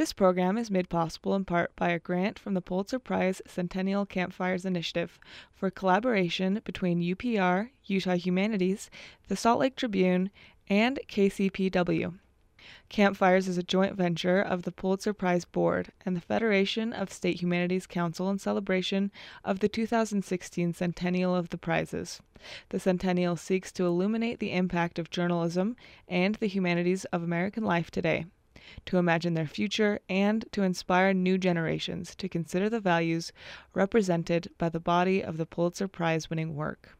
This program is made possible in part by a grant from the Pulitzer Prize Centennial Campfires Initiative for collaboration between UPR, Utah Humanities, the Salt Lake Tribune, and KCPW. Campfires is a joint venture of the Pulitzer Prize Board and the Federation of State Humanities Council in celebration of the 2016 centennial of the prizes. The centennial seeks to illuminate the impact of journalism and the humanities of American life today to imagine their future, and to inspire new generations to consider the values represented by the body of the Pulitzer Prize winning work.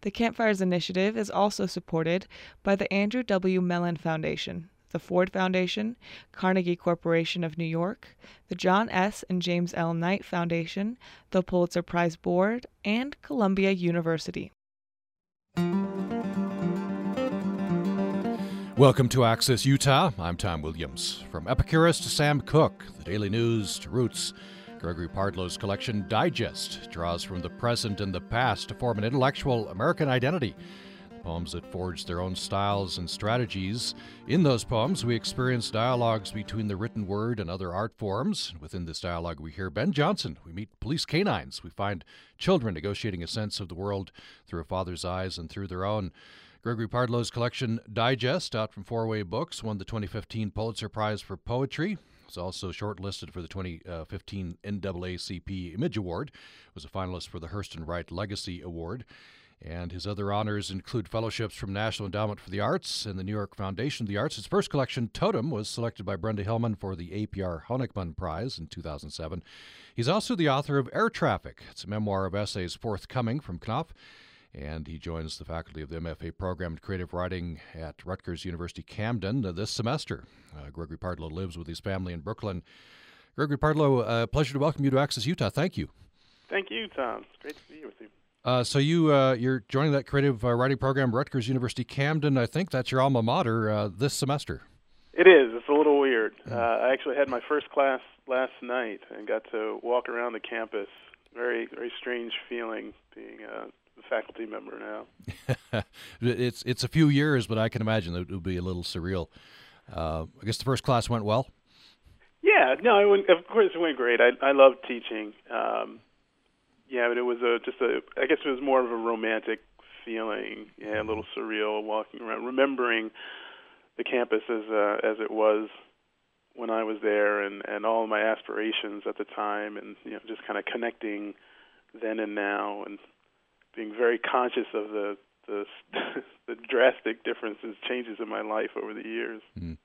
The Campfires Initiative is also supported by the Andrew W. Mellon Foundation, the Ford Foundation, Carnegie Corporation of New York, the John S. and James L. Knight Foundation, the Pulitzer Prize Board, and Columbia University. Welcome to Access Utah. I'm Tom Williams. From Epicurus to Sam Cooke, the Daily News to Roots, Gregory Pardlo's collection Digest draws from the present and the past to form an intellectual American identity. The poems that forge their own styles and strategies. In those poems, we experience dialogues between the written word and other art forms. Within this dialogue, we hear Ben Jonson. We meet police canines. We find children negotiating a sense of the world through a father's eyes and through their own. Gregory Pardlo's collection Digest, out from Four Way Books, won the 2015 Pulitzer Prize for Poetry. Was also shortlisted for the 2015 NAACP Image Award. It Was a finalist for the Hurston Wright Legacy Award. And his other honors include fellowships from National Endowment for the Arts and the New York Foundation of the Arts. His first collection, Totem, was selected by Brenda Hillman for the APR Honickman Prize in 2007. He's also the author of Air Traffic. It's a memoir of essays forthcoming from Knopf and he joins the faculty of the MFA program in creative writing at Rutgers University Camden uh, this semester. Uh, Gregory Pardlo lives with his family in Brooklyn. Gregory Pardlo, uh, pleasure to welcome you to Access Utah. Thank you. Thank you, Tom. It's great to be here with you. Uh, so you uh, you're joining that creative uh, writing program, Rutgers University Camden. I think that's your alma mater this semester. It is. It's a little weird. I actually had my first class last night and got to walk around the campus. Very very strange feeling being faculty member now. it's it's a few years, but I can imagine it would be a little surreal. Uh, I guess the first class went well. Yeah, no, it went, of course it went great. I I loved teaching. Um, yeah, but it was a just a I guess it was more of a romantic feeling. Yeah, a little surreal walking around, remembering the campus as uh, as it was when I was there, and and all my aspirations at the time, and you know just kind of connecting then and now, and being very conscious of the the, the drastic differences, changes in my life over the years. Mm.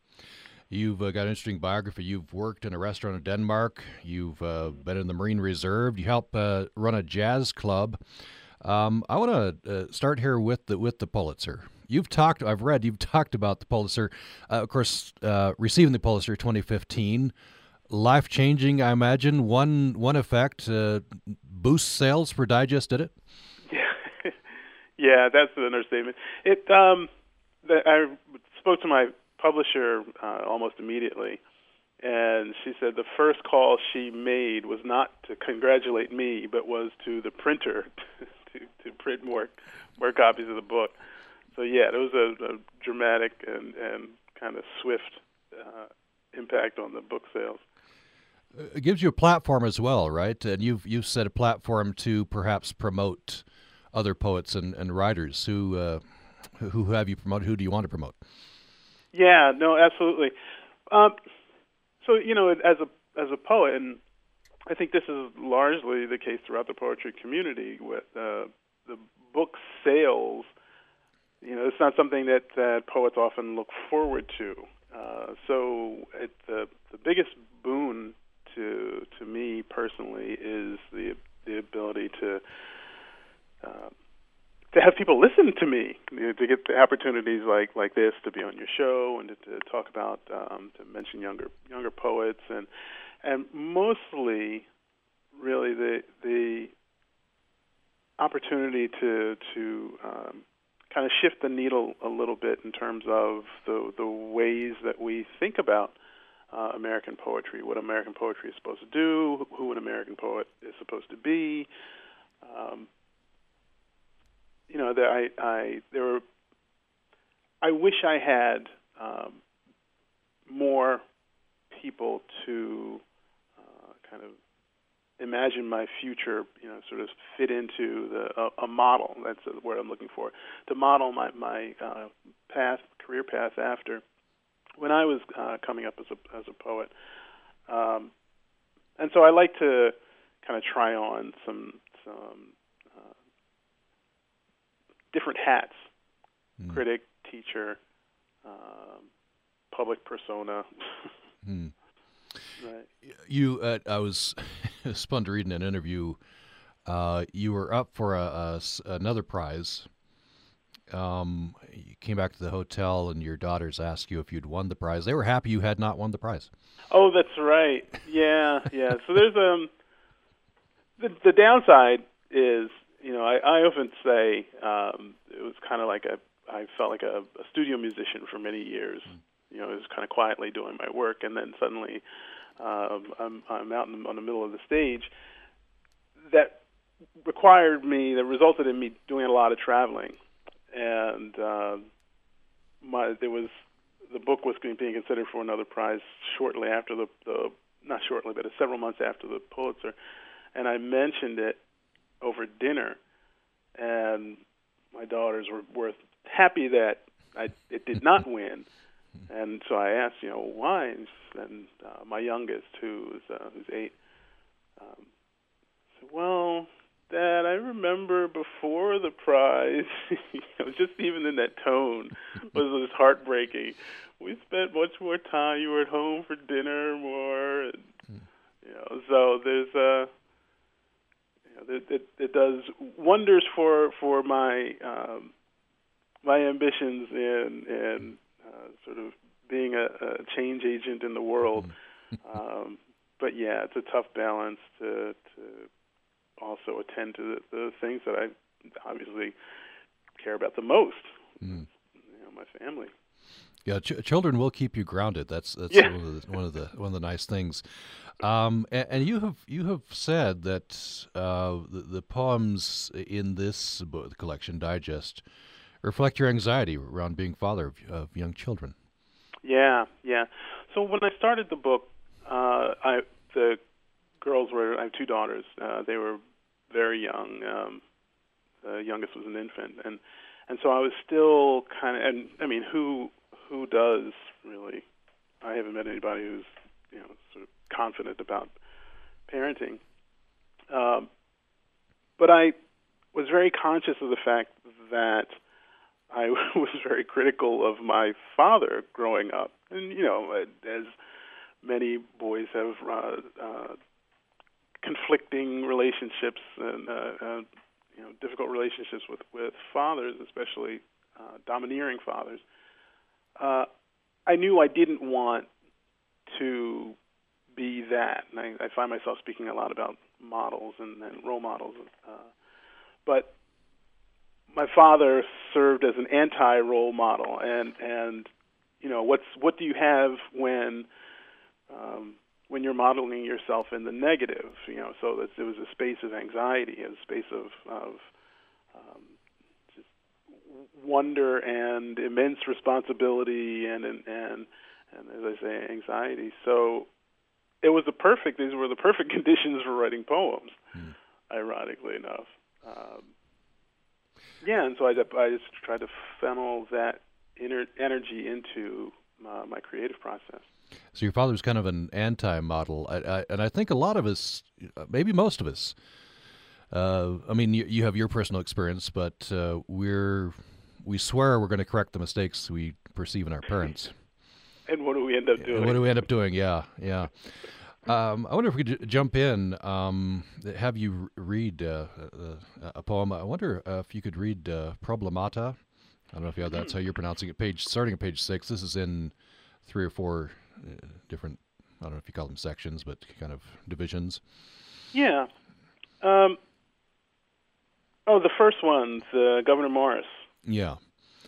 You've uh, got an interesting biography. You've worked in a restaurant in Denmark. You've uh, been in the Marine Reserve. You help uh, run a jazz club. Um, I want to uh, start here with the with the Pulitzer. You've talked. I've read. You've talked about the Pulitzer. Uh, of course, uh, receiving the Pulitzer 2015, life changing. I imagine one one effect boost sales for Digest. Did it? Yeah, that's the understatement. It um, the, I spoke to my publisher uh, almost immediately, and she said the first call she made was not to congratulate me, but was to the printer to to print more more copies of the book. So yeah, it was a, a dramatic and and kind of swift uh, impact on the book sales. It gives you a platform as well, right? And you've you've set a platform to perhaps promote other poets and, and writers who uh, who have you promoted? Who do you want to promote? Yeah, no, absolutely. Um, so you know, as a as a poet, and I think this is largely the case throughout the poetry community. With uh, the book sales, you know, it's not something that that poets often look forward to. Uh, so it, the the biggest boon to to me personally is the the ability to uh, to have people listen to me, you know, to get the opportunities like like this to be on your show and to, to talk about um, to mention younger younger poets and and mostly really the the opportunity to to um, kind of shift the needle a little bit in terms of the the ways that we think about uh, American poetry, what American poetry is supposed to do, who an American poet is supposed to be. Um, you know, that I, I there were. I wish I had um, more people to uh, kind of imagine my future, you know, sort of fit into the a, a model. That's the word I'm looking for. To model my my uh, path, career path after. When I was uh, coming up as a as a poet, um, and so I like to kind of try on some some different hats: mm. critic, teacher, um, public persona. mm. Right. You, uh, I was spun to read in an interview. Uh, you were up for a, a another prize. Um, you came back to the hotel, and your daughters asked you if you'd won the prize. They were happy you had not won the prize. Oh, that's right. Yeah, yeah. So there's um, the the downside is, you know, I, I often say um, it was kind of like a I felt like a, a studio musician for many years. Mm you know, is kind of quietly doing my work, and then suddenly um, I'm I'm out in the, on the middle of the stage. That required me, that resulted in me doing a lot of traveling, and uh, my there was the book was being considered for another prize shortly after the, the not shortly, but several months after the Pulitzer, and I mentioned it over dinner, and my daughters were were happy that I it did not win. And so I asked, you know, why? And uh, my youngest, who is uh, who's eight, um, said, "Well, Dad, I remember before the prize, you know, just even in that tone was just heartbreaking. We spent much more time. You were at home for dinner more, and you know, so there's a." Uh, know, it, it, it does wonders for for my um, my ambitions and and uh, sort of being a, a change agent in the world. Mm-hmm. um, but yeah, it's a tough balance to to also attend to the, the things that I obviously care about the most. Mm. You know, my family. Yeah, ch- children will keep you grounded. That's that's yeah. one, of the, one of the one of the nice things. Um, and, and, you have you have said that uh, the, the, poems in this book, collection digest reflect your anxiety around being father of, of young children. Yeah, yeah. So when I started the book, uh, I the girls were I have two daughters. Uh, they were very young. Um, the youngest was an infant, and and so I was still kind of. And I mean, who who does really? I haven't met anybody who's you know sort of confident about parenting. Um, but I was very conscious of the fact that I was very critical of my father growing up, and you know, as many boys have uh, uh, conflicting relationships and uh, uh, you know difficult relationships with with fathers, especially uh, domineering fathers. Uh, I knew I didn't want to be that, and I, I find myself speaking a lot about models and, and role models. Uh, but my father served as an anti role model and and you know what's what do you have when um, when you're modeling yourself in the negative you know so there was a space of anxiety a space of of um, wonder and immense responsibility and and and, and as I say anxiety so it was the perfect these were the perfect conditions for writing poems mm. ironically enough um, yeah, and so I, I just tried to funnel that inner energy into my, my creative process. So your father was kind of an anti-model, I, I, and I think a lot of us, maybe most of us, uh, I mean, you, you, have your personal experience, but uh, we're we swear we're going to correct the mistakes we perceive in our parents. and what do we end up doing? And what do we end up doing? Yeah, yeah. Um, I wonder if we could jump in, um, have you read uh, uh, a poem. I wonder uh, if you could read uh, Problemata. I don't know if you have that's how you're pronouncing it. Page starting at page six. This is in three or four uh, different. I don't know if you call them sections, but kind of divisions. Yeah. Um, oh, the first one, the Gouverneur Morris. Yeah.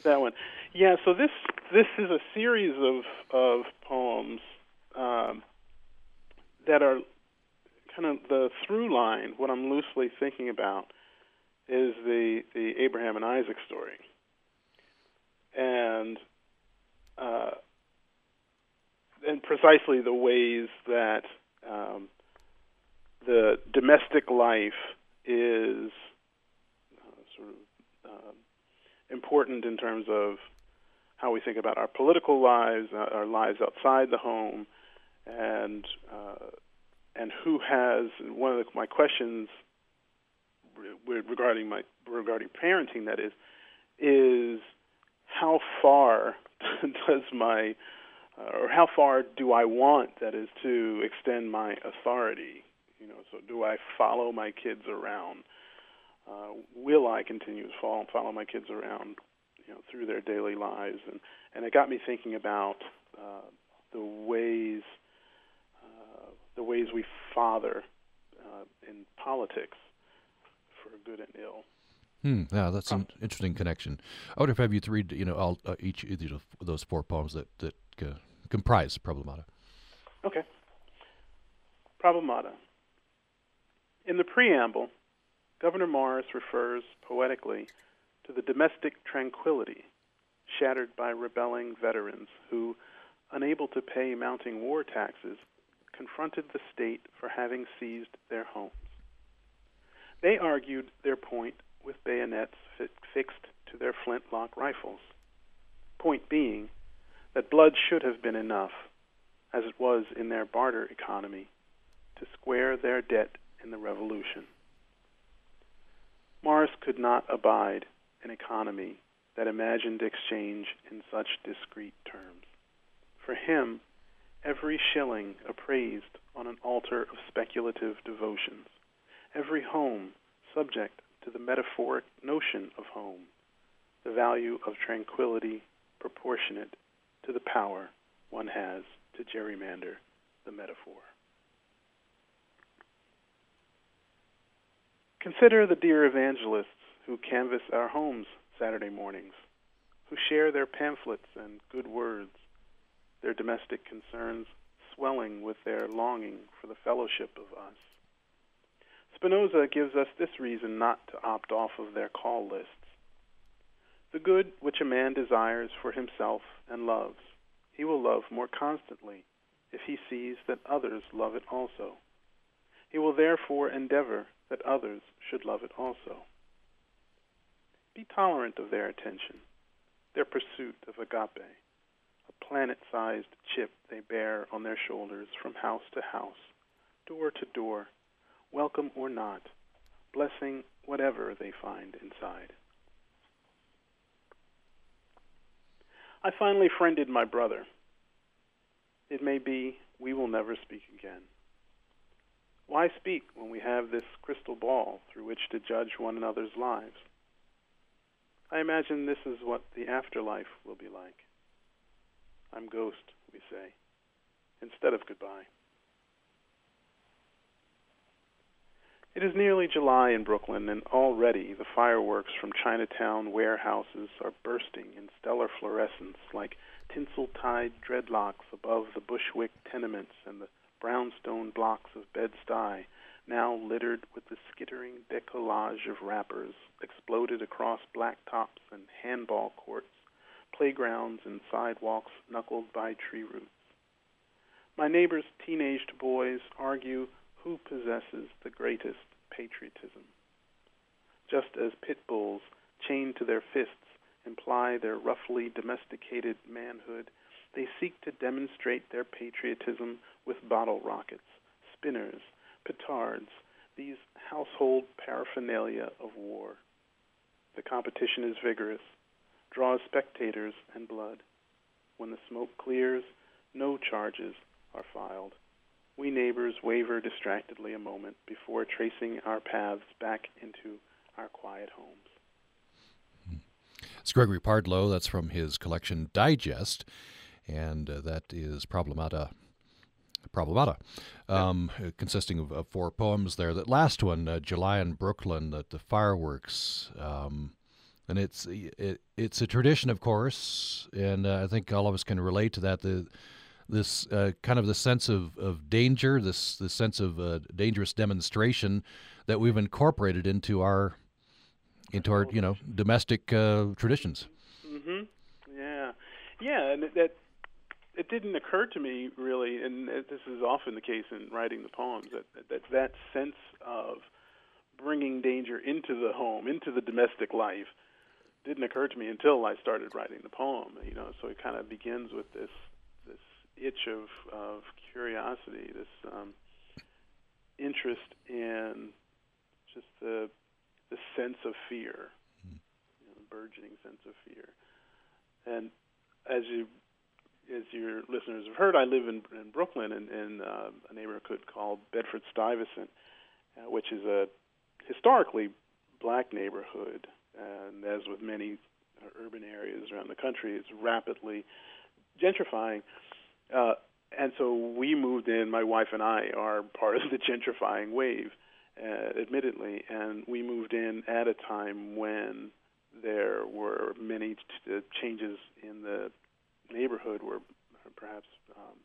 That one. Yeah. So this this is a series of of poems. Um, that are kind of the through line, what I'm loosely thinking about is the, the Abraham and Isaac story. And uh, and precisely the ways that um, the domestic life is uh, sort of uh, important in terms of how we think about our political lives, uh, our lives outside the home, and uh, and who has one of the, my questions re- regarding my regarding parenting that is is how far does my uh, or how far do I want that is to extend my authority? You know so do I follow my kids around uh, will I continue to follow follow my kids around you know through their daily lives and and it got me thinking about uh, the ways uh, the ways we father uh, in politics for good and ill. Hmm, yeah, that's an interesting connection. I would have you to read, you know, all, uh, each of those four poems that that uh, comprise Problemata. Okay. Problemata. In the preamble, Gouverneur Morris refers poetically to the domestic tranquility shattered by rebelling veterans who, unable to pay mounting war taxes, confronted the state for having seized their homes. They argued their point with bayonets fixed to their flintlock rifles. Point being that blood should have been enough, as it was in their barter economy, to square their debt in the Revolution. Morris could not abide an economy that imagined exchange in such discrete terms. For him, every shilling appraised on an altar of speculative devotions, every home subject to the metaphoric notion of home, the value of tranquility proportionate to the power one has to gerrymander the metaphor. Consider the dear evangelists who canvass our homes Saturday mornings, who share their pamphlets and good words, their domestic concerns swelling with their longing for the fellowship of us. Spinoza gives us this reason not to opt off of their call lists. The good which a man desires for himself and loves, he will love more constantly if he sees that others love it also. He will therefore endeavor that others should love it also. Be tolerant of their attention, their pursuit of agape, a planet sized chip they bear on their shoulders from house to house, door to door, welcome or not, blessing whatever they find inside. I finally friended my brother. It may be we will never speak again. Why speak when we have this crystal ball through which to judge one another's lives? I imagine this is what the afterlife will be like. I'm ghost, we say, instead of goodbye. It is nearly July in Brooklyn, and already the fireworks from Chinatown warehouses are bursting in stellar fluorescence like tinsel tied dreadlocks above the Bushwick tenements and the brownstone blocks of Bed-Stuy now littered with the skittering decollage of wrappers, exploded across blacktops and handball courts, playgrounds and sidewalks knuckled by tree roots. My neighbor's teenaged boys argue who possesses the greatest patriotism. Just as pit bulls chained to their fists imply their roughly domesticated manhood, they seek to demonstrate their patriotism with bottle rockets, spinners, petards, these household paraphernalia of war. The competition is vigorous, draws spectators and blood. When the smoke clears, no charges are filed. We neighbors waver distractedly a moment before tracing our paths back into our quiet homes. It's Gregory Pardlo. That's from his collection Digest, and uh, that is Problemata Problemata, um, yeah. consisting of, of, four poems there. That last one, uh, July in Brooklyn, the, the fireworks. Um, and it's it, it's a tradition, of course, and uh, I think all of us can relate to that. The this uh, kind of the sense of, of danger, this the sense of uh, dangerous demonstration that we've incorporated into our into our you know domestic uh, traditions. Mm-hmm. Yeah, yeah, and that it didn't occur to me really, and this is often the case in writing the poems that that that sense of bringing danger into the home, into the domestic life, didn't occur to me until I started writing the poem. You know, so it kind of begins with this this itch of of curiosity, this um, interest in just the the sense of fear, mm-hmm. you know, burgeoning sense of fear, and as you as your listeners have heard, I live in, in Brooklyn in, in uh, a neighborhood called Bedford Stuyvesant, uh, which is a historically black neighborhood. And as with many uh, urban areas around the country, it's rapidly gentrifying. Uh, and so we moved in. My wife and I are part of the gentrifying wave, uh, admittedly, and we moved in at a time when there were many t- changes in the neighborhood were perhaps um,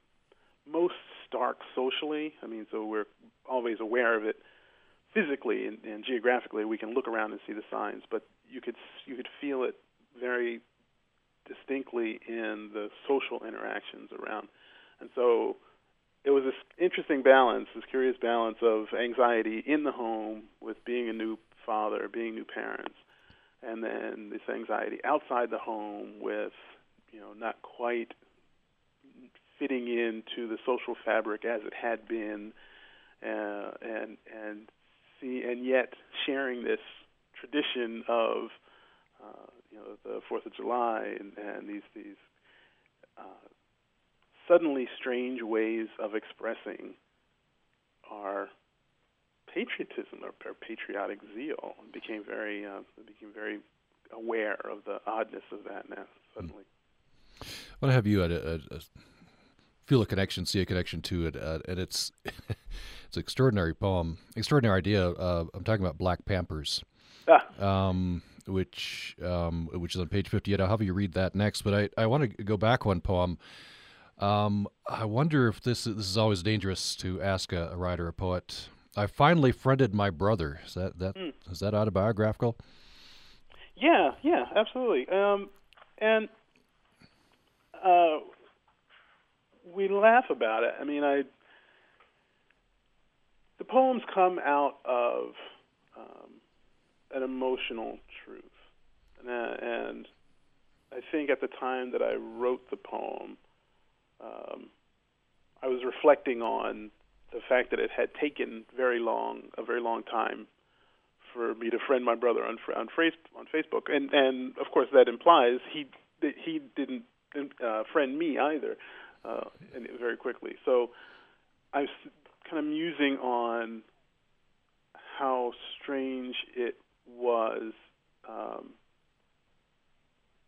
most stark socially. I mean, so we're always aware of it physically and, and geographically. We can look around and see the signs, but you could you could feel it very distinctly in the social interactions around. And so it was this interesting balance, this curious balance of anxiety in the home with being a new father, being new parents, and then this anxiety outside the home with you know, not quite fitting into the social fabric as it had been, uh, and and see, and yet sharing this tradition of uh, you know the Fourth of July and, and these these uh, suddenly strange ways of expressing our patriotism or, or patriotic zeal. became very uh, became very aware of the oddness of that now suddenly. Mm. I want to have you at a, a, a, feel a connection, see a connection to it, uh, and it's it's an extraordinary poem, extraordinary idea. Uh, I'm talking about Black Pampers, ah. um, which um, which is on page 58. I'll have you read that next, but I, I want to go back one poem. Um, I wonder if this this is always dangerous to ask a, a writer, a poet. I finally friended my brother. Is that that mm. is that autobiographical? Yeah, yeah, absolutely. Um, and uh, we laugh about it. I mean, I the poems come out of um, an emotional truth, and, and I think at the time that I wrote the poem, um, I was reflecting on the fact that it had taken very long, a very long time for me to friend my brother on on, on Facebook, and and of course that implies he he didn't uh, friend me either, uh, and very quickly. So I was kind of musing on how strange it was um,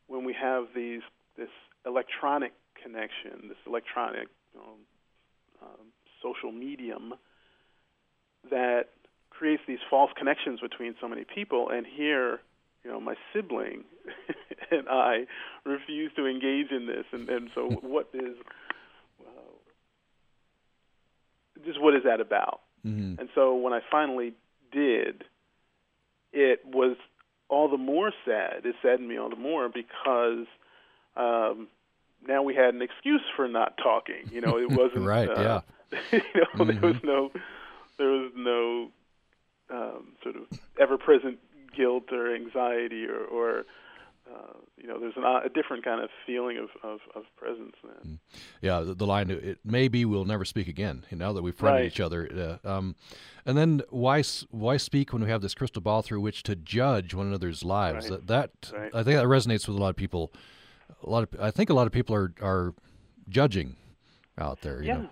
when we have these this electronic connection, this electronic know, um, social medium that creates these false connections between so many people. And here, you know, my sibling and I refuse to engage in this. And, and so, what is uh, just what is that about? Mm-hmm. And so, when I finally did, it was all the more sad. It saddened me all the more because um, now we had an excuse for not talking. You know, it wasn't right. Uh, yeah. you know, mm-hmm. there was no, there was no um, sort of ever-present guilt or anxiety or, or uh, you know, there's an, a different kind of feeling of, of, of presence then. Mm. Yeah, the, the, line, it maybe we'll never speak again, you know, that we've friended right. each other. Uh, um, and then why why speak when we have this crystal ball through which to judge one another's lives? Right. That, that right. I think that resonates with a lot of people. A lot of I think a lot of people are are judging out there. yeah, know?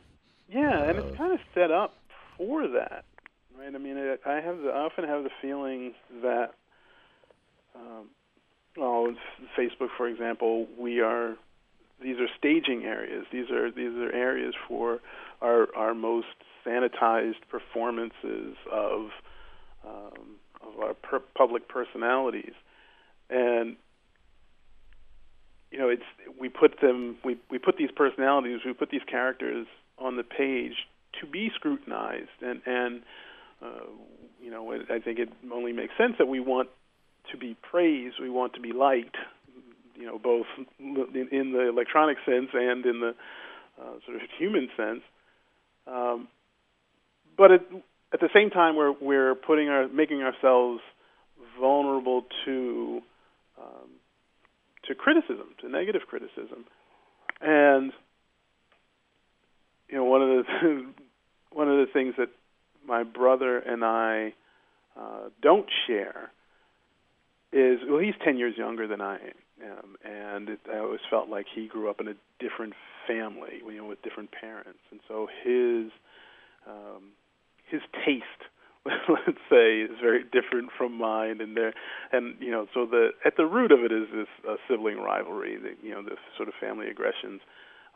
yeah, and uh, it's kind of set up for that, right? I mean, I have the, I often have the feeling that um, well, Facebook, for example, we are these are staging areas. These are these are areas for our our most sanitized performances of um, of our per- public personalities, and you know it's we put them we we put these personalities we put these characters on the page to be scrutinized and and uh, you know I think it only makes sense that we want to be praised, we want to be liked, you know, both in the electronic sense and in the uh, sort of human sense. Um, but at, at the same time, we're we're putting our making ourselves vulnerable to um, to criticism, to negative criticism, and you know one of the one of the things that my brother and I uh, don't share is well, he's ten years younger than I am, and it, I always felt like he grew up in a different family, you know, with different parents, and so his um, his taste, let's say, is very different from mine, and there, and you know, so the at the root of it is this uh, sibling rivalry, the, you know, this sort of family aggressions.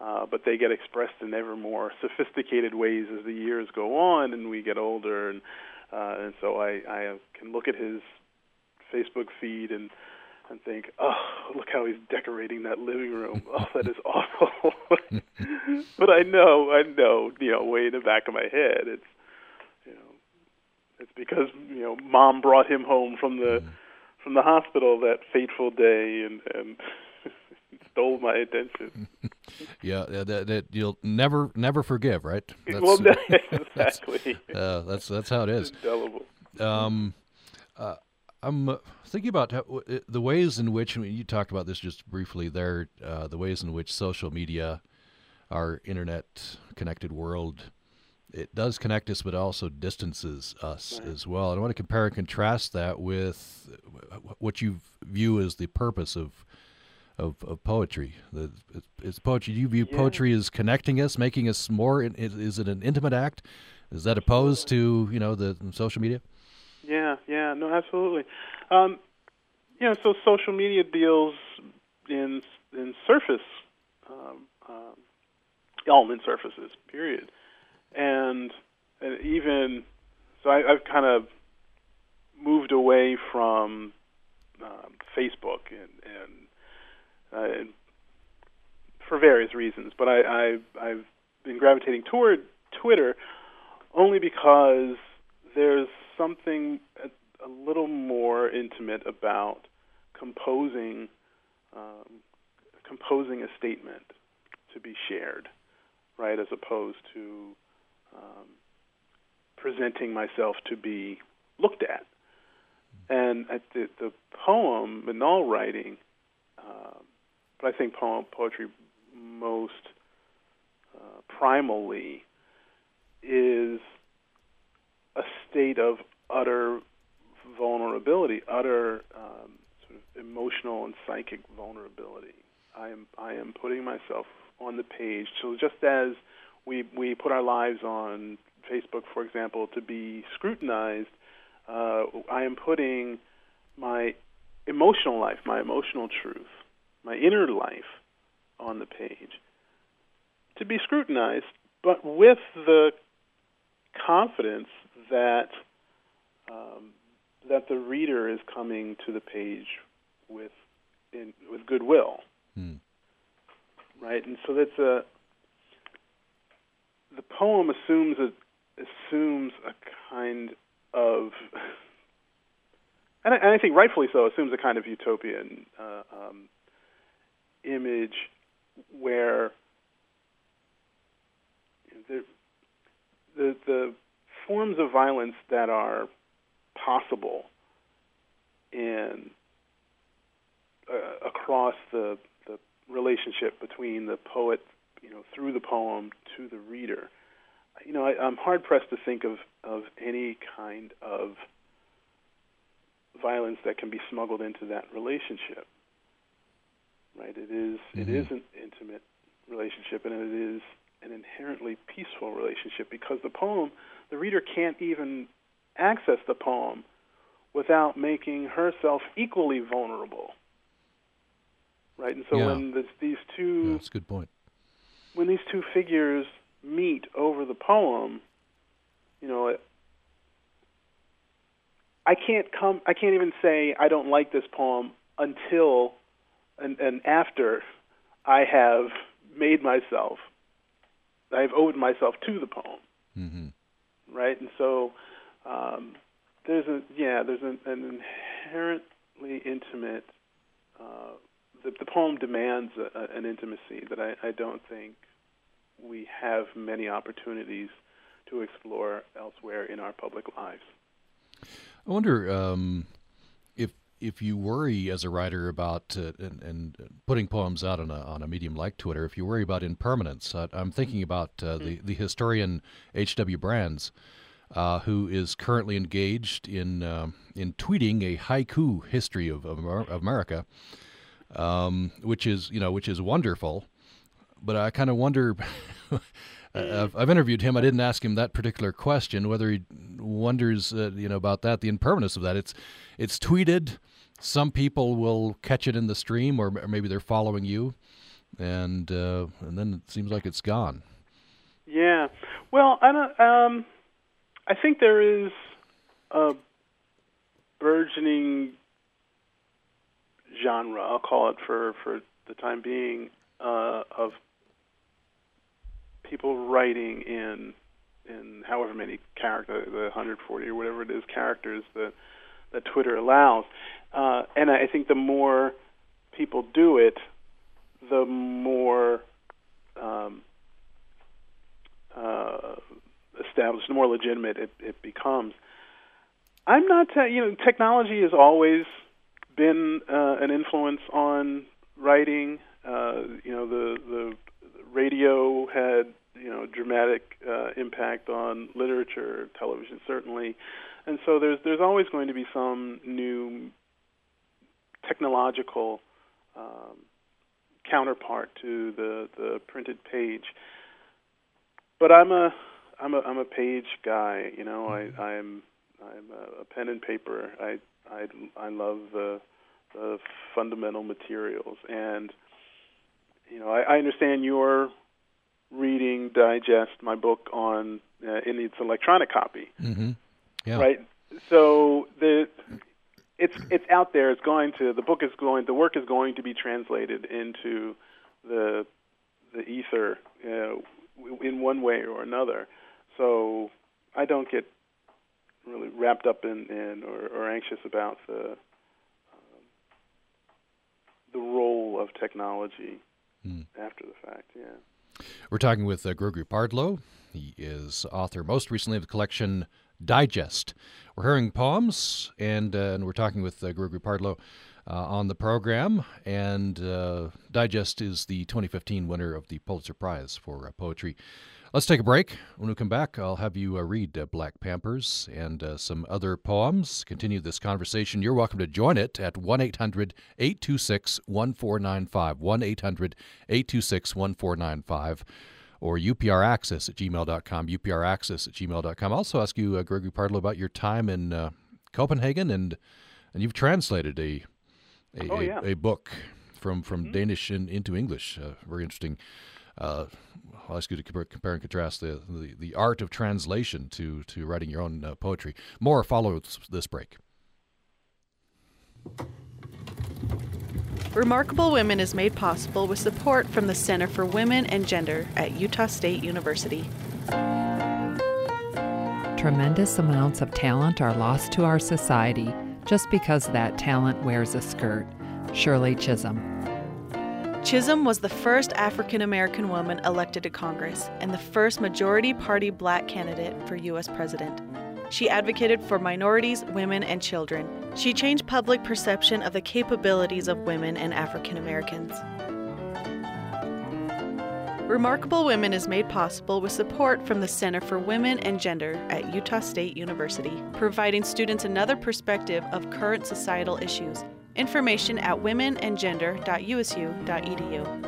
Uh, but they get expressed in ever more sophisticated ways as the years go on, and we get older, and uh, and so I, I can look at his Facebook feed and and think, oh, look how he's decorating that living room. Oh, that is awful. but I know, I know, you know, way in the back of my head, it's, you know, it's because you know, mom brought him home from the mm. from the hospital that fateful day, and and stole my attention. yeah, that, that you'll never never forgive, right? That's, well, exactly. That's, uh, that's that's how it is. Indelible. Um, uh, I'm uh, thinking about how, uh, the ways in which I mean, you talked about this just briefly there. Uh, the ways in which social media, our internet connected world, it does connect us, but also distances us right. as well. And I want to compare and contrast that with what you view as the purpose of of, of poetry. The, it's poetry. Do you view yeah. poetry as connecting us, making us more? Is it an intimate act? Is that opposed to you know the social media? Yeah, yeah, no, absolutely. Um, you know, so social media deals in in surface um, um, surfaces, period, and, and even so, I, I've kind of moved away from um, Facebook and, and uh, for various reasons, but I, I I've been gravitating toward Twitter only because there's something a, a little more intimate about composing um, composing a statement to be shared, right, as opposed to um, presenting myself to be looked at. And at the, the poem, Manal writing, uh, but I think poem poetry most uh, primally is a state of utter vulnerability, utter um, sort of emotional and psychic vulnerability. I am I am putting myself on the page. So just as we we put our lives on Facebook, for example, to be scrutinized, uh, I am putting my emotional life, my emotional truth, my inner life on the page to be scrutinized, but with the confidence that um, that the reader is coming to the page with in, with goodwill, hmm. right? And so that's a the poem assumes a assumes a kind of and I, and I think rightfully so assumes a kind of utopian uh, um, image where the, the the forms of violence that are possible in uh, across the the relationship between the poet, you know, through the poem to the reader. You know, I, I'm hard pressed to think of of any kind of violence that can be smuggled into that relationship. Right? It is, mm-hmm. it is an intimate relationship, and it is an inherently peaceful relationship because the poem, the reader can't even access the poem without making herself equally vulnerable. Right, and so yeah. when this, these two, yeah, that's a good point. When these two figures meet over the poem, you know, it, I can't come. I can't even say I don't like this poem until and, and after I have made myself. I've owed myself to the poem. Mm-hmm. Right, and so um, there's a yeah, there's an, an inherently intimate. Uh, the, the poem demands a, a, an intimacy that I, I don't think we have many opportunities to explore elsewhere in our public lives. I wonder um, if you worry as a writer about uh, and, and, putting poems out on a on a medium like Twitter, if you worry about impermanence, uh, I'm thinking about uh, the the historian H. W. Brands. Uh, who is currently engaged in um, in tweeting a haiku history of, of, of America, um, which is you know which is wonderful, but I kind of wonder. I've, I've, interviewed him. I didn't ask him that particular question, whether he wonders, uh, you know, about that, the impermanence of that. It's, it's tweeted. Some people will catch it in the stream, or maybe they're following you, and uh, and then it seems like it's gone. Yeah. Well, I don't. Um, I think there is a burgeoning genre. I'll call it for for the time being uh, of people writing in in however many characters, the 140 or whatever it is characters that that Twitter allows. Uh, and I think the more people do it, the more um, uh, established, the more legitimate it, it becomes. I'm not, te- you know, technology has always been uh, an influence on writing. Uh, you know, the the radio had you know dramatic uh, impact on literature, television certainly, and so there's there's always going to be some new technological um, counterpart to the the printed page. But I'm a I'm a I'm a page guy. You know, I I'm I'm a, a pen and paper. I I I love the the fundamental materials and you know I, I understand your reading digest my book on uh, in its electronic copy. Mm-hmm. Yeah. Right. So the it's it's out there. It's going to the book is going the work is going to be translated into the the ether uh, in one way or another. So I don't get really wrapped up in, in or, or anxious about the um, the role of technology mm. after the fact. Yeah. We're talking with uh, Gregory Pardlo. He is author most recently of the collection Digest. We're hearing poems, and, uh, and we're talking with uh, Gregory Pardlo uh, on the program. And uh, Digest is the 2015 winner of the Pulitzer Prize for uh, Poetry. Let's take a break. When we come back, I'll have you uh, read uh, Black Pampers and uh, some other poems. Continue this conversation. You're welcome to join it at 1 800 826 1495. 1 800 826 1495 or upraccess at gmail.com. upraccess at gmail.com. I'll also ask you, uh, Gregory Pardlo, about your time in uh, Copenhagen, and and you've translated a a, oh, yeah. a, a, book from, from mm-hmm. Danish in, into English. Uh, very interesting uh, I'll ask you to compare, compare and contrast the, the, the, art of translation to, to writing your own uh, poetry. More follows this break. Remarkable Women is made possible with support from the Center for Women and Gender at Utah State University. Tremendous amounts of talent are lost to our society just because that talent wears a skirt. Shirley Chisholm. Chisholm was the first African American woman elected to Congress and the first majority party black candidate for U.S. president. She advocated for minorities, women, and children. She changed public perception of the capabilities of women and African Americans. Remarkable Women is made possible with support from the Center for Women and Gender at Utah State University, providing students another perspective of current societal issues Information at womenandgender.usu.edu.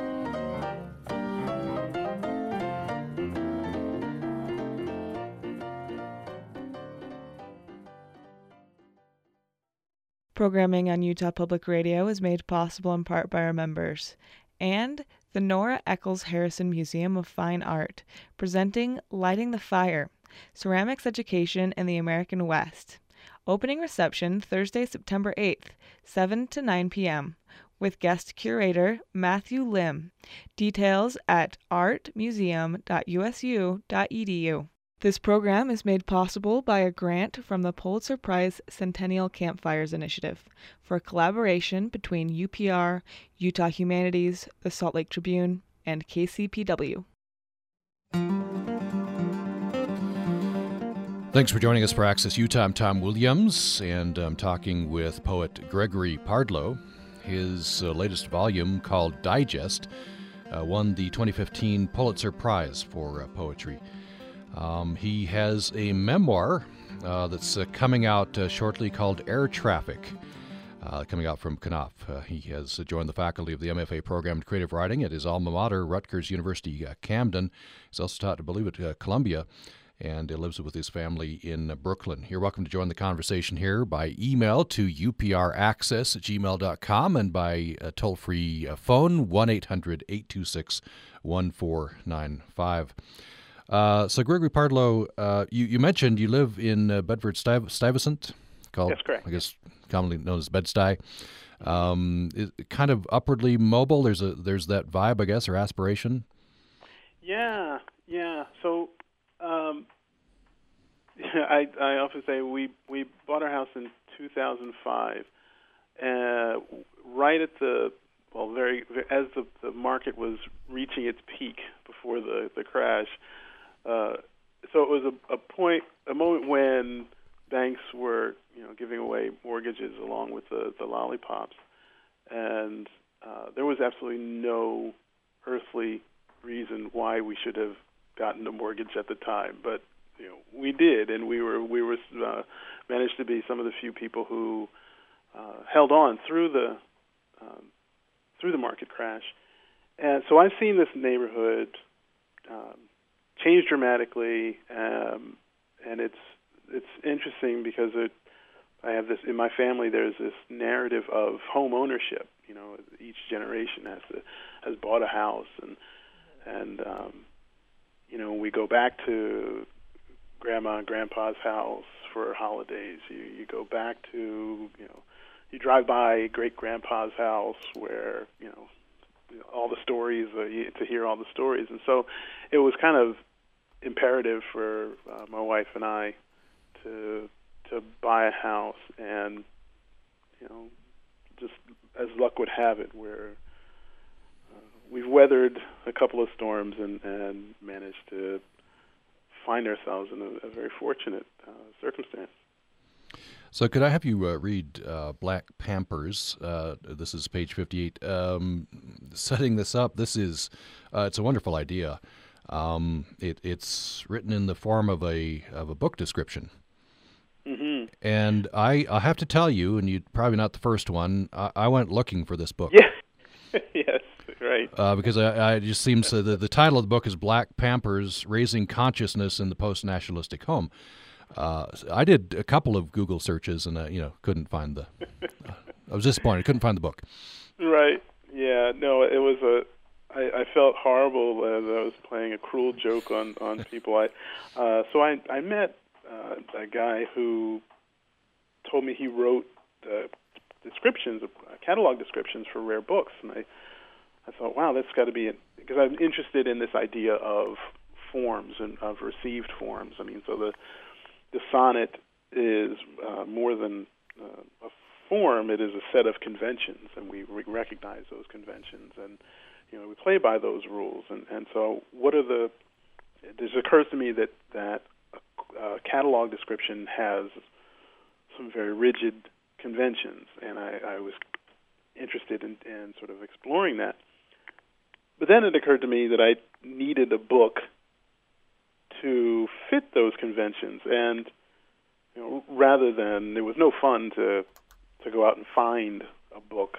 Programming on Utah Public Radio is made possible in part by our members and the Nora Eccles Harrison Museum of Fine Art, presenting Lighting the Fire Ceramics Education in the American West. Opening reception Thursday, September 8th, 7 to 9 p.m., with guest curator Matthew Lim. Details at artmuseum.usu.edu. This program is made possible by a grant from the Pulitzer Prize Centennial Campfires Initiative for collaboration between UPR, Utah Humanities, the Salt Lake Tribune, and KCPW. Thanks for joining us for Access Utah. I'm Tom Williams, and I'm talking with poet Gregory Pardlo. His uh, latest volume, called Digest, uh, won the 2015 Pulitzer Prize for uh, poetry. Um, he has a memoir uh, that's uh, coming out uh, shortly called Air Traffic. coming out from Knopf. he has joined the faculty of the MFA program in creative writing at his alma mater, Rutgers University Camden. He's also taught, I believe, at Columbia and lives with his family in Brooklyn. You're welcome to join the conversation here by email to upraccess at gmail.com and by a toll free uh, phone 1 800 826 1495. Uh, so, Gregory Pardlo, uh, you, you, mentioned you live in uh, Bedford Stuyvesant, called, That's correct. I guess, commonly known as Bed-Stuy. Um, kind of upwardly mobile. There's a there's that vibe, I guess, or aspiration. Yeah, yeah. So um, I I often say we we bought our house in 2005, uh, right at the well, very as the the market was reaching its peak before the the crash. Uh, so it was a, a point, a moment when banks were, you know, giving away mortgages along with the the lollipops, and uh, there was absolutely no earthly reason why we should have gotten a mortgage at the time, but you know we did, and we were we were uh, managed to be some of the few people who uh, held on through the um, through the market crash. And so I've seen this neighborhood um, change dramatically, um, and it's it's interesting because it. I have this in my family. There's this narrative of home ownership. You know, each generation has to, has bought a house, and and um, you know, we go back to grandma and grandpa's house for holidays. You you go back to you know, you drive by great grandpa's house where you know all the stories uh, to hear all the stories, and so it was kind of imperative for uh, my wife and I to to buy a house, and you know, just as luck would have it, where we've weathered a couple of storms and, and managed to find ourselves in a, a very fortunate uh, circumstance. So, could I have you uh, read uh, Black Pampers? Uh, this is page 58. Um, setting this up, this is uh, it's a wonderful idea. Um, it, it's written in the form of a of a book description. Mm-hmm. And I, I have to tell you, and you're probably not the first one. I, I went looking for this book. Yeah. yes right. Uh, because I, I just seems uh, the the title of the book is Black Pampers: Raising Consciousness in the Post-Nationalistic Home. Uh, I did a couple of Google searches and uh, you know couldn't find the. I was disappointed. Couldn't find the book. Right. Yeah. No. It was a. I, I felt horrible as I was playing a cruel joke on on people. I. Uh, so I I met uh, a guy who told me he wrote uh, descriptions, uh, catalog descriptions for rare books, and I I thought, wow, that's got to be it, because I'm interested in this idea of forms and of received forms. I mean, so the the sonnet is uh, more than uh, a form; it is a set of conventions, and we re- recognize those conventions, and you know we play by those rules. And and so, what are the? It just occurs to me that that a, a catalog description has some very rigid conventions, and I, I was interested in, in sort of exploring that. But then it occurred to me that I needed a book to fit those conventions, and you know, rather than it was no fun to to go out and find a book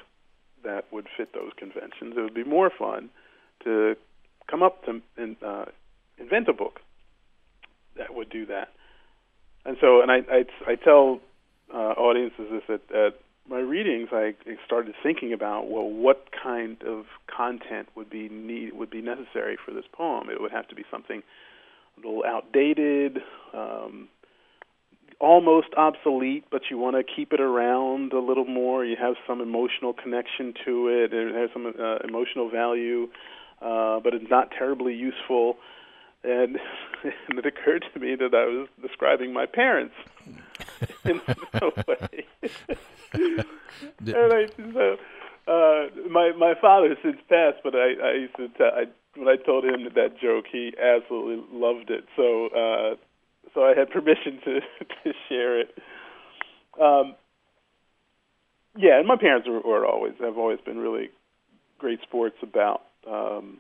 that would fit those conventions. It would be more fun to come up to and uh, invent a book that would do that. And so, and I I, I tell uh, audiences this at, at my readings, I started thinking about well, what kind of content would be need would be necessary for this poem. It would have to be something a little outdated, um, almost obsolete, but you want to keep it around a little more. You have some emotional connection to it. It has some uh, emotional value, uh, but it's not terribly useful. And, and it occurred to me that I was describing my parents in a way. and I so uh, my my father has since passed, but I I used to tell I when I told him that joke, he absolutely loved it. So uh, so I had permission to to share it. Um, yeah, and my parents were, were always have always been really great sports about um,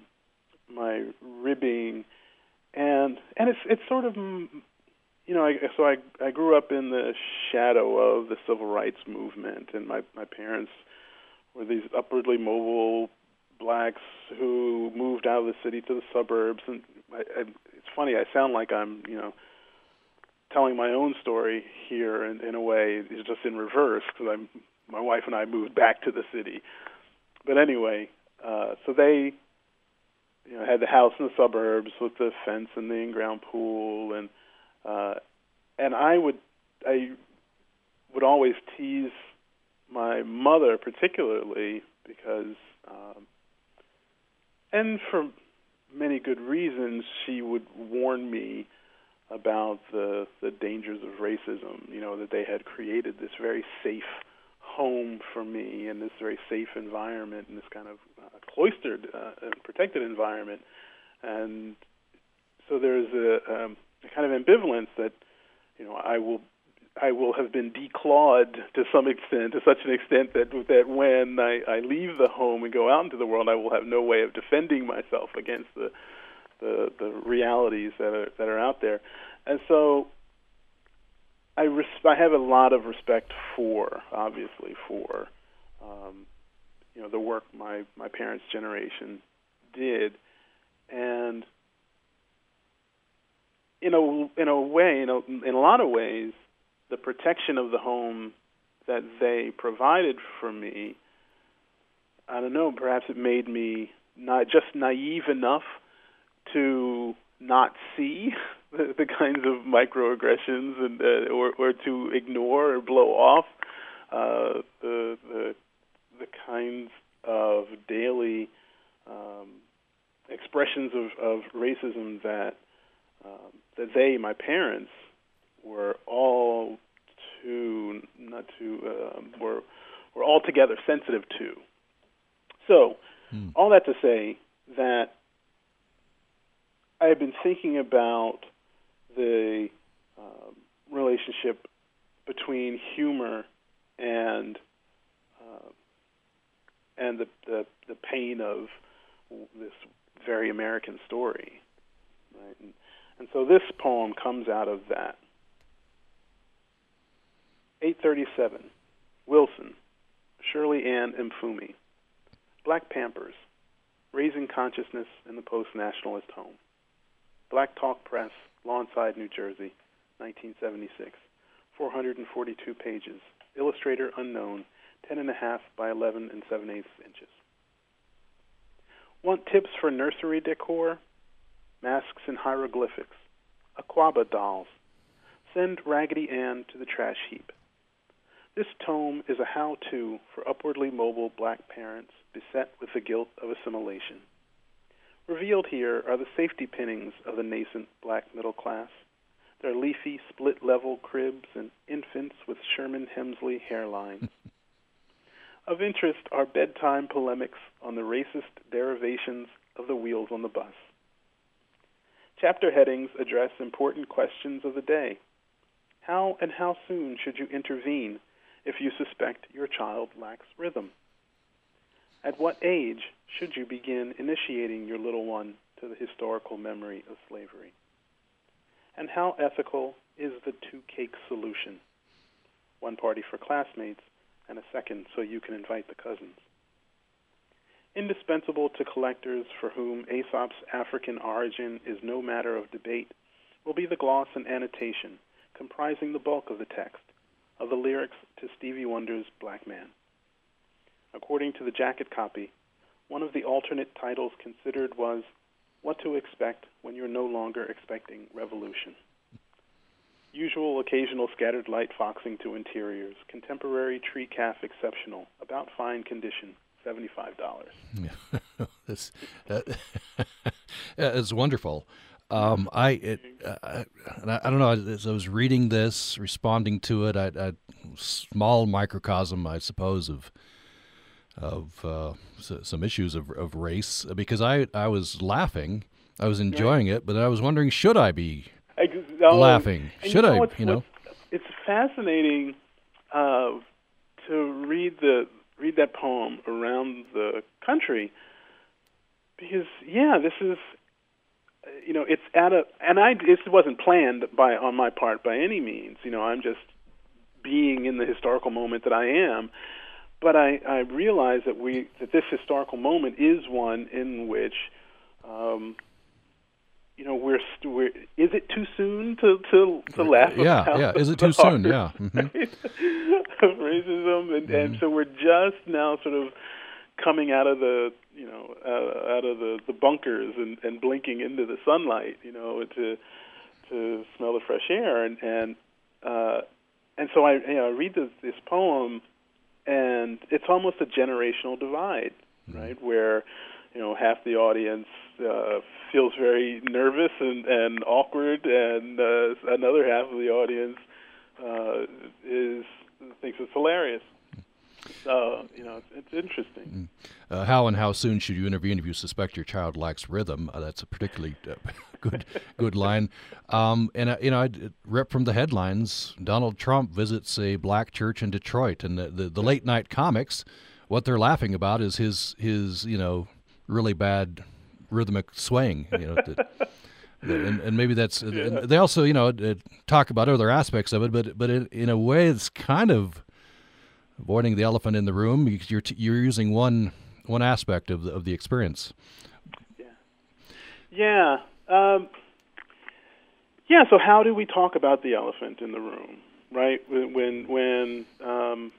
my ribbing, and and it's it's sort of you know I, so I I grew up in the shadow of the civil rights movement, and my my parents were these upwardly mobile blacks who moved out of the city to the suburbs, and I, I, it's funny I sound like I'm you know telling my own story here in, in a way is just in reverse because I'm my wife and I moved back to the city. But anyway, uh, so they you know had the house in the suburbs with the fence and the in-ground pool and uh, and I would I would always tease my mother particularly because um, and for many good reasons she would warn me about the the dangers of racism. You know that they had created this very safe home for me in this very safe environment in this kind of uh, cloistered uh, and protected environment, and so there's a, um, a kind of ambivalence that you know I will I will have been declawed to some extent, to such an extent that that when I, I leave the home and go out into the world, I will have no way of defending myself against the the the realities that are that are out there, and so I res- I have a lot of respect for obviously for um, you know the work my my parents' generation did, and in a in a way, in a, in a lot of ways, the protection of the home that they provided for me, I don't know, perhaps it made me not just naive enough to not see the, the kinds of microaggressions and uh, or or to ignore or blow off uh, the the the kinds of daily um, expressions of, of racism that um, that they, my parents, were all too not too um, were were altogether sensitive to. So, hmm. all that to say that I have been thinking about the um, relationship between humor and uh, and the, the the pain of this very American story, right? And, and so this poem comes out of that. 837, Wilson, Shirley Ann Mfume, Black Pampers, Raising Consciousness in the Post-Nationalist Home. Black Talk Press, Lawnside, New Jersey, 1976. 442 pages. Illustrator unknown, 10.5 by 11 and 7 8 inches. Want tips for nursery decor? Masks and hieroglyphics. Akuaba dolls. Send Raggedy Ann to the trash heap. This tome is a how to for upwardly mobile black parents beset with the guilt of assimilation. Revealed here are the safety pinnings of the nascent black middle class, their leafy split level cribs and infants with Sherman Hemsley hairlines. of interest are bedtime polemics on the racist derivations of the wheels on the bus. Chapter headings address important questions of the day. How and how soon should you intervene if you suspect your child lacks rhythm? At what age should you begin initiating your little one to the historical memory of slavery? And how ethical is the two cake solution? One party for classmates and a second so you can invite the cousins. Indispensable to collectors for whom Aesop's African origin is no matter of debate will be the gloss and annotation comprising the bulk of the text of the lyrics to Stevie Wonder's Black Man. According to the jacket copy, one of the alternate titles considered was What to Expect When You're No Longer Expecting Revolution. Usual occasional scattered light foxing to interiors, contemporary tree calf exceptional, about fine condition, $75. Yeah. this, uh, it's wonderful. Um, I, it, uh, I, I don't know. As I was reading this, responding to it, I, I small microcosm, I suppose, of of uh, some issues of, of race because I, I was laughing, I was enjoying it, but I was wondering should I be? Know, laughing. and Should you I? what's- You know. it's fascinating uh, to read the read that poem around the country because yeah, this is you know it's at a and I this wasn't planned by on my part by any means. You know, I'm just being in the historical moment that I am. But I, I realize that we that this historical moment is one in which um, you know we're, st- we're is it too soon to to, to laugh Yeah, about yeah. Is it too soon? Yeah. Mhm. of racism and, and so we're just now sort of coming out of the you know uh, out of the, the bunkers and, and blinking into the sunlight you know to to smell the fresh air and and uh, and so I you know I read this this poem and it's almost a generational divide right where you know half the audience uh, feels very nervous and, and awkward and uh, another half of the audience uh, is thinks it's hilarious so you know it's, it's interesting Uh, how and how soon should you intervene if you suspect your child lacks rhythm? Uh, that's a particularly uh, good good line. Um, and uh, you know, I'd rip from the headlines. Donald Trump visits a black church in Detroit, and the, the, the late night comics. What they're laughing about is his his you know really bad rhythmic swaying. You know. that- and, and maybe that's and they also you know talk about other aspects of it, but but in a way it's kind of avoiding the elephant in the room. You- You're you're using one one aspect of the, of the experience. Yeah. Um, yeah. So how do we talk about the elephant in the room, right? When when, when um,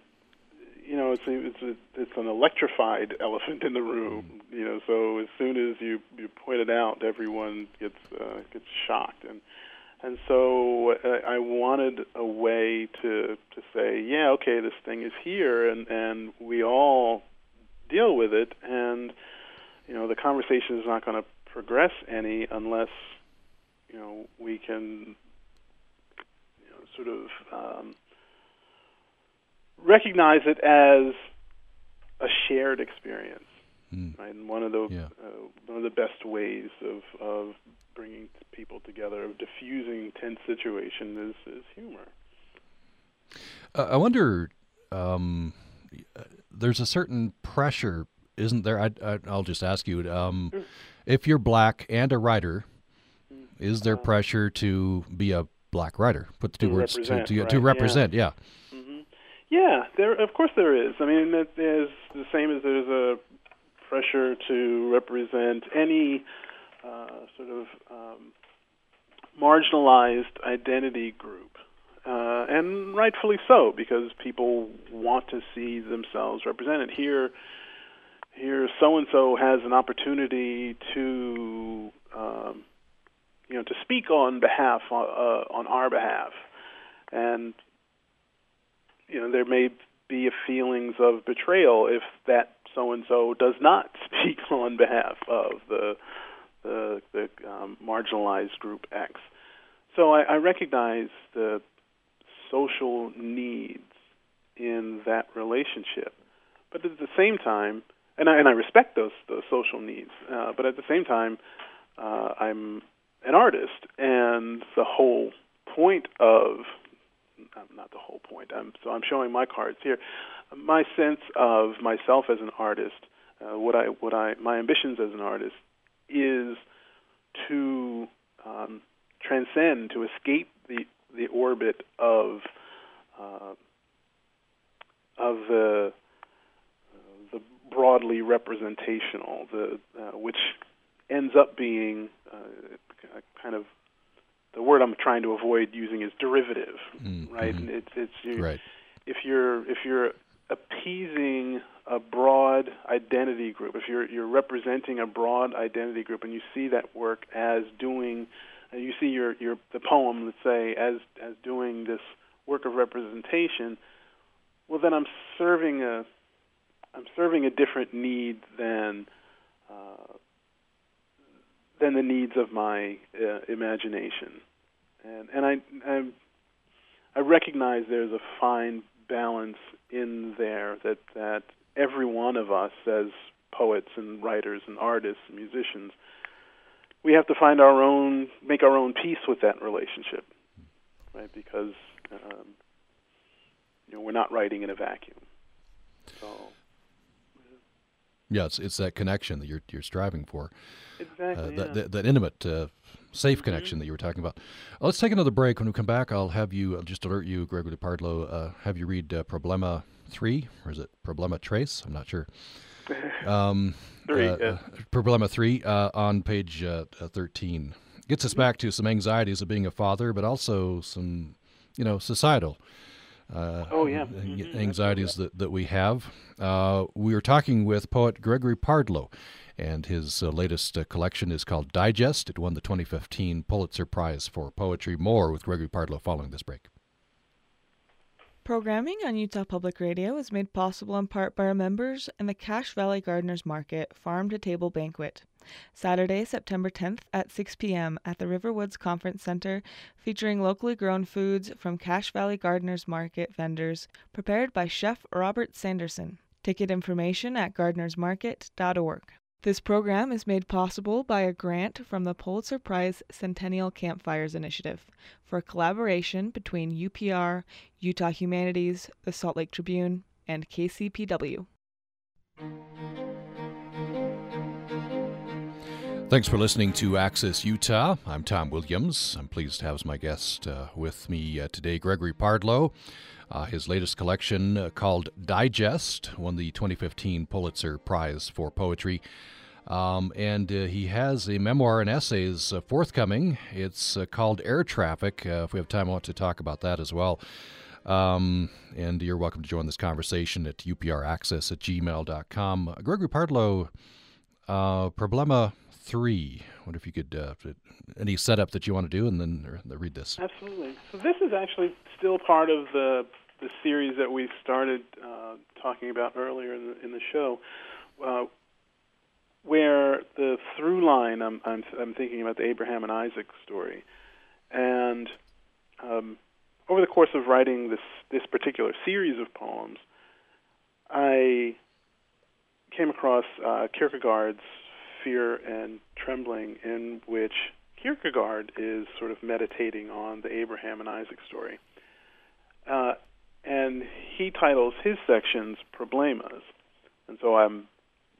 you know it's a, it's a, it's an electrified elephant in the room. You know, so as soon as you you point it out, everyone gets uh, gets shocked and. And so uh, I wanted a way to yeah, okay, this thing is here, and and we all deal with it, and you know the conversation is not going to progress any unless you know we can you know, sort of um, recognize it as a shared experience, Mm. right? And one of the Yeah. uh, one of the best ways of of bringing people together, of diffusing tense situation, is is humor. Uh, I wonder. Um, there's a certain pressure, isn't there? I, I, I'll just ask you. Um, if you're black and a writer, is there pressure to be a black writer? Put the two To words represent, to to, right, to yeah. represent. Yeah. hmm Yeah, there. Of course, there is. I mean, it is the same as there's a pressure to represent any uh, sort of um, marginalized identity group, uh, and rightfully so, because people want to see themselves represented. Here, here, so and so has an opportunity to, um, you know, to speak on behalf uh, on our behalf, and you know there may be feelings of betrayal if that so and so does not speak on behalf of the the, the um, marginalized group X. So I, I recognize the social needs in that relationship, but at the same time, and I, and I respect those those social needs, uh, but at the same time, uh, I'm an artist, and the whole point of um, not the whole point. I'm, so I'm showing my cards here. My sense of myself as an artist, uh, what I, what I, my ambitions as an artist, is to um, transcend, to escape the the orbit of uh, of the the broadly representational, the uh, which ends up being uh, kind of the word I'm trying to avoid using is derivative, Mm, right? mhm. And it's it's you, Right. if you're if you're appeasing a broad identity group, if you're you're representing a broad identity group, and you see that work as doing, and you see your your the poem, let's say, as as doing this work of representation, well, then I'm serving a I'm serving a different need than uh, than the needs of my uh, imagination, and and I I I recognize there's a fine balance in there that that every one of us as poets and writers and artists and musicians we have to find our own make our own peace with that relationship right? Because um, you know we're not writing in a vacuum. So yeah, it's it's that connection that you're you're striving for. exactly. Uh, that, yeah. that that intimate, uh, safe Mhm. connection that you were talking about. Uh, let's take another break. When we come back, I'll have you I'll just alert you, Gregory Pardlo, uh, have you read uh, Problema three, or is it Problema Tres? I'm not sure. Um, Three, uh, uh, Problema three uh, on page uh, thirteen gets us back to some anxieties of being a father, but also some, you know, societal. Uh, Oh, yeah. Mhm, anxieties that, that we have. Uh, we are talking with poet Gregory Pardlo, and his uh, latest uh, collection is called Digest. It won the 2015 Pulitzer Prize for Poetry. More with Gregory Pardlo following this break. Programming on Utah Public Radio is made possible in part by our members and the Cache Valley Gardeners Market Farm to Table Banquet. Saturday, September 10th at 6 p.m. at the Riverwoods Conference Center, featuring locally grown foods from Cache Valley Gardeners Market vendors, prepared by Chef Robert Sanderson. Ticket information at gardenersmarket.org. This program is made possible by a grant from the Pulitzer Prize Centennial Campfires Initiative for a collaboration between UPR, Utah Humanities, the Salt Lake Tribune, and KCPW. Thanks for listening to Access Utah. I'm Tom Williams. I'm pleased to have as my guest uh, with me uh, today Gregory Pardlo. Uh, his latest collection uh, called Digest won the 2015 Pulitzer Prize for Poetry. Um, and uh, he has a memoir and essays uh, forthcoming. It's uh, called Air Traffic. Uh, if we have time, I want to talk about that as well. Um, and you're welcome to join this conversation at upraccess at gmail.com. Gregory Pardlo, Problema 3. I wonder if you could, any setup that you want to do, and then read this. Absolutely. So this is actually still part of the the series that we started uh, talking about earlier in the, in the show, uh, where the through line I'm, I'm I'm thinking about the Abraham and Isaac story, and um, over the course of writing this this particular series of poems, I came across uh, Kierkegaard's Fear and Trembling, in which Kierkegaard is sort of meditating on the Abraham and Isaac story. Uh, and he titles his sections Problemas. And so I'm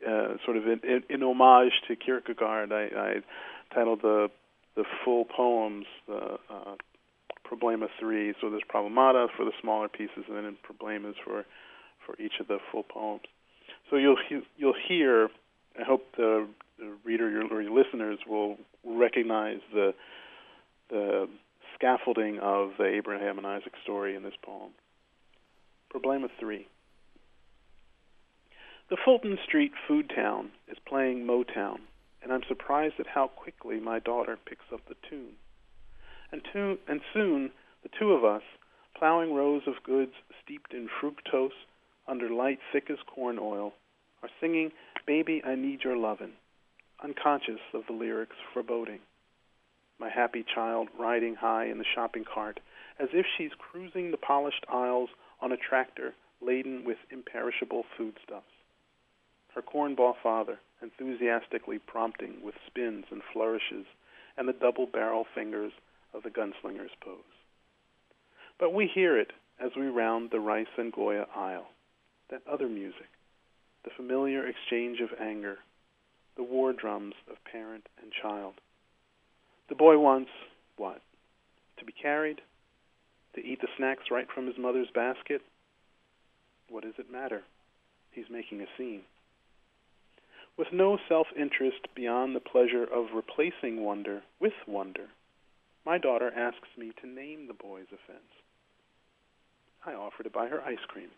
uh, sort of in, in, in homage to Kierkegaard, I, I titled the the full poems the uh, Problema 3. So there's Problemata for the smaller pieces, and then Problemas for, for each of the full poems. So you'll you'll hear. I hope the, the reader or your listeners will recognize the the scaffolding of the Abraham and Isaac story in this poem. Problema 3. The Fulton Street food town is playing Motown, and I'm surprised at how quickly my daughter picks up the tune. And, to, and soon, the two of us, plowing rows of goods steeped in fructose under light thick as corn oil, are singing Baby, I Need Your Lovin', unconscious of the lyrics' foreboding. My happy child riding high in the shopping cart, as if she's cruising the polished aisles on a tractor laden with imperishable foodstuffs. Her cornball father enthusiastically prompting with spins and flourishes and the double barrel fingers of the gunslinger's pose. But we hear it as we round the rice and Goya aisle, that other music, the familiar exchange of anger, the war drums of parent and child. The boy wants what? To be carried? To eat the snacks right from his mother's basket? What does it matter? He's making a scene. With no self interest beyond the pleasure of replacing wonder with wonder, my daughter asks me to name the boy's offense. I offer to buy her ice cream.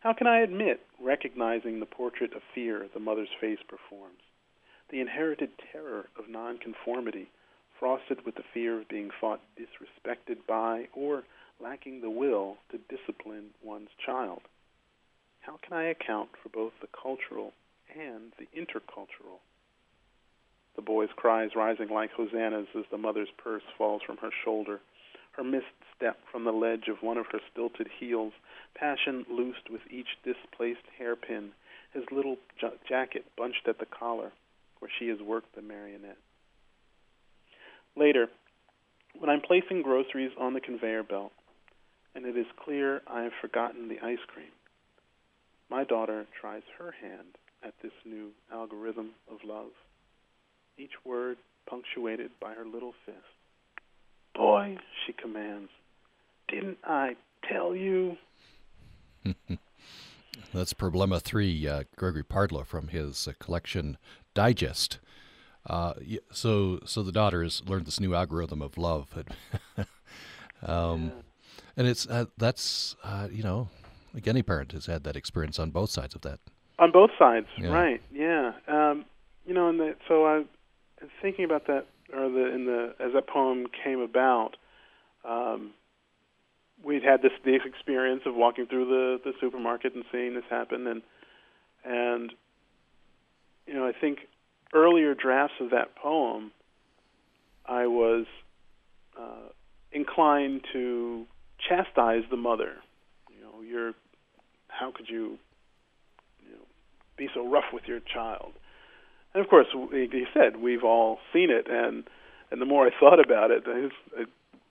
How can I admit recognizing the portrait of fear the mother's face performs, the inherited terror of nonconformity, frosted with the fear of being thought disrespected by or lacking the will to discipline one's child? How can I account for both the cultural and the intercultural? The boy's cries rising like hosannas as the mother's purse falls from her shoulder, her missed step from the ledge of one of her stilted heels, passion loosed with each displaced hairpin, his little ja- jacket bunched at the collar, where she has worked the marionette. Later, when I'm placing groceries on the conveyor belt and it is clear I have forgotten the ice cream, my daughter tries her hand at this new algorithm of love, each word punctuated by her little fist. Boy, she commands, didn't I tell you? That's Problema 3, uh, Gregory Pardlo from his uh, collection Digest. Uh, so, so the daughter has learned this new algorithm of love, um, yeah. and it's uh, that's uh, you know, like any parent has had that experience on both sides of that. On both sides, yeah. right? Yeah. Um, you know, and the, so I thinking about that, or the in the as that poem came about. Um, we'd had this this experience of walking through the the supermarket and seeing this happen, and and you know, I think earlier drafts of that poem, I was uh, inclined to chastise the mother. You know, you're how could you, you know, be so rough with your child? And of course, he said we've all seen it, and and the more I thought about it, I, I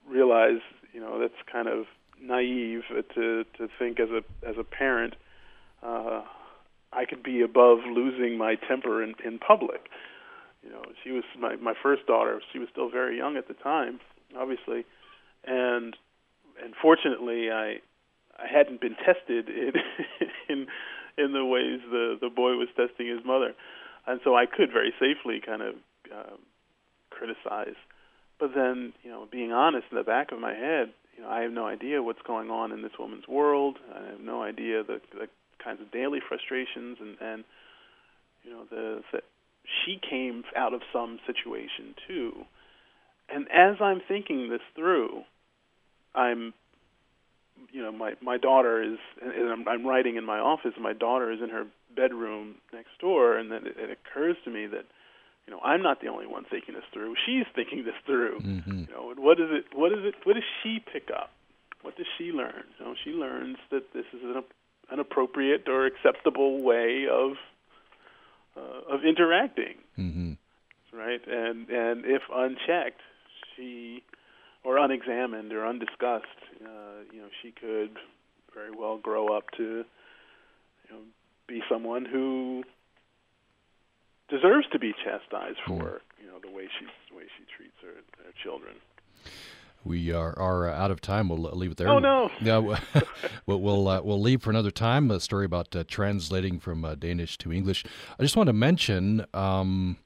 realized you know that's kind of naive to to think as a as a parent uh, I could be above losing my temper in in public. You know, she was my my first daughter. She was still very young at the time, obviously, and and fortunately, I I hadn't been tested in in in the ways the the boy was testing his mother, and so I could very safely kind of um, criticize. But then, you know, being honest in the back of my head, you know, I have no idea what's going on in this woman's world. I have no idea the, the kinds of daily frustrations and and you know the, the she came out of some situation too. And as I'm thinking this through, I'm you know my my daughter is and I'm, I'm writing in my office and my daughter is in her bedroom next door and then it, it occurs to me that you know I'm not the only one thinking this through she's thinking this through mm-hmm. you know and what is it what is it what does she pick up what does she learn you know she learns that this is an an appropriate or acceptable way of uh, of interacting, mm-hmm. right? And and if unchecked, she or unexamined or undiscussed, uh, you know, she could very well grow up to you know be someone who deserves to be chastised for mm-hmm. you know the way she the way she treats her, her children we are, are uh, out of time. We'll uh, leave it there. Oh no! Yeah, we'll we'll, uh, we'll leave for another time. A story about uh, translating from uh, Danish to English. I just want to mention. Um,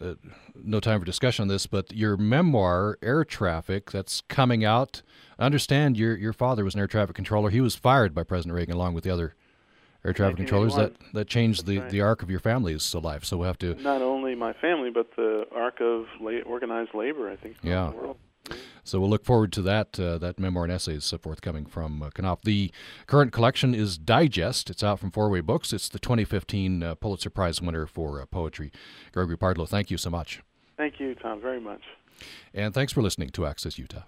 uh, no time for discussion on this, but your memoir, Air Traffic, that's coming out. I understand your your father was an air traffic controller. He was fired by President Reagan along with the other air traffic controllers. That that changed the, right. the arc of your family's life. So we have to not only my family, but the arc of la- organized labor. I think. Yeah. So we'll look forward to that uh, that memoir and essays uh, forthcoming from uh, Knopf. The current collection is Digest. It's out from Four Way Books. It's the 2015 uh, Pulitzer Prize winner for uh, poetry. Gregory Pardlo, thank you so much. Thank you, Tom, very much. And thanks for listening to Access Utah.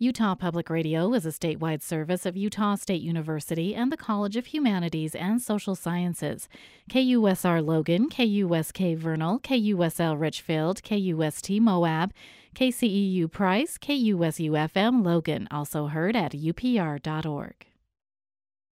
Utah Public Radio is a statewide service of Utah State University and the College of Humanities and Social Sciences. KUSR Logan, KUSK Vernal, KUSL Richfield, KUST Moab, KCEU Price, KUSU FM Logan, also heard at upr.org.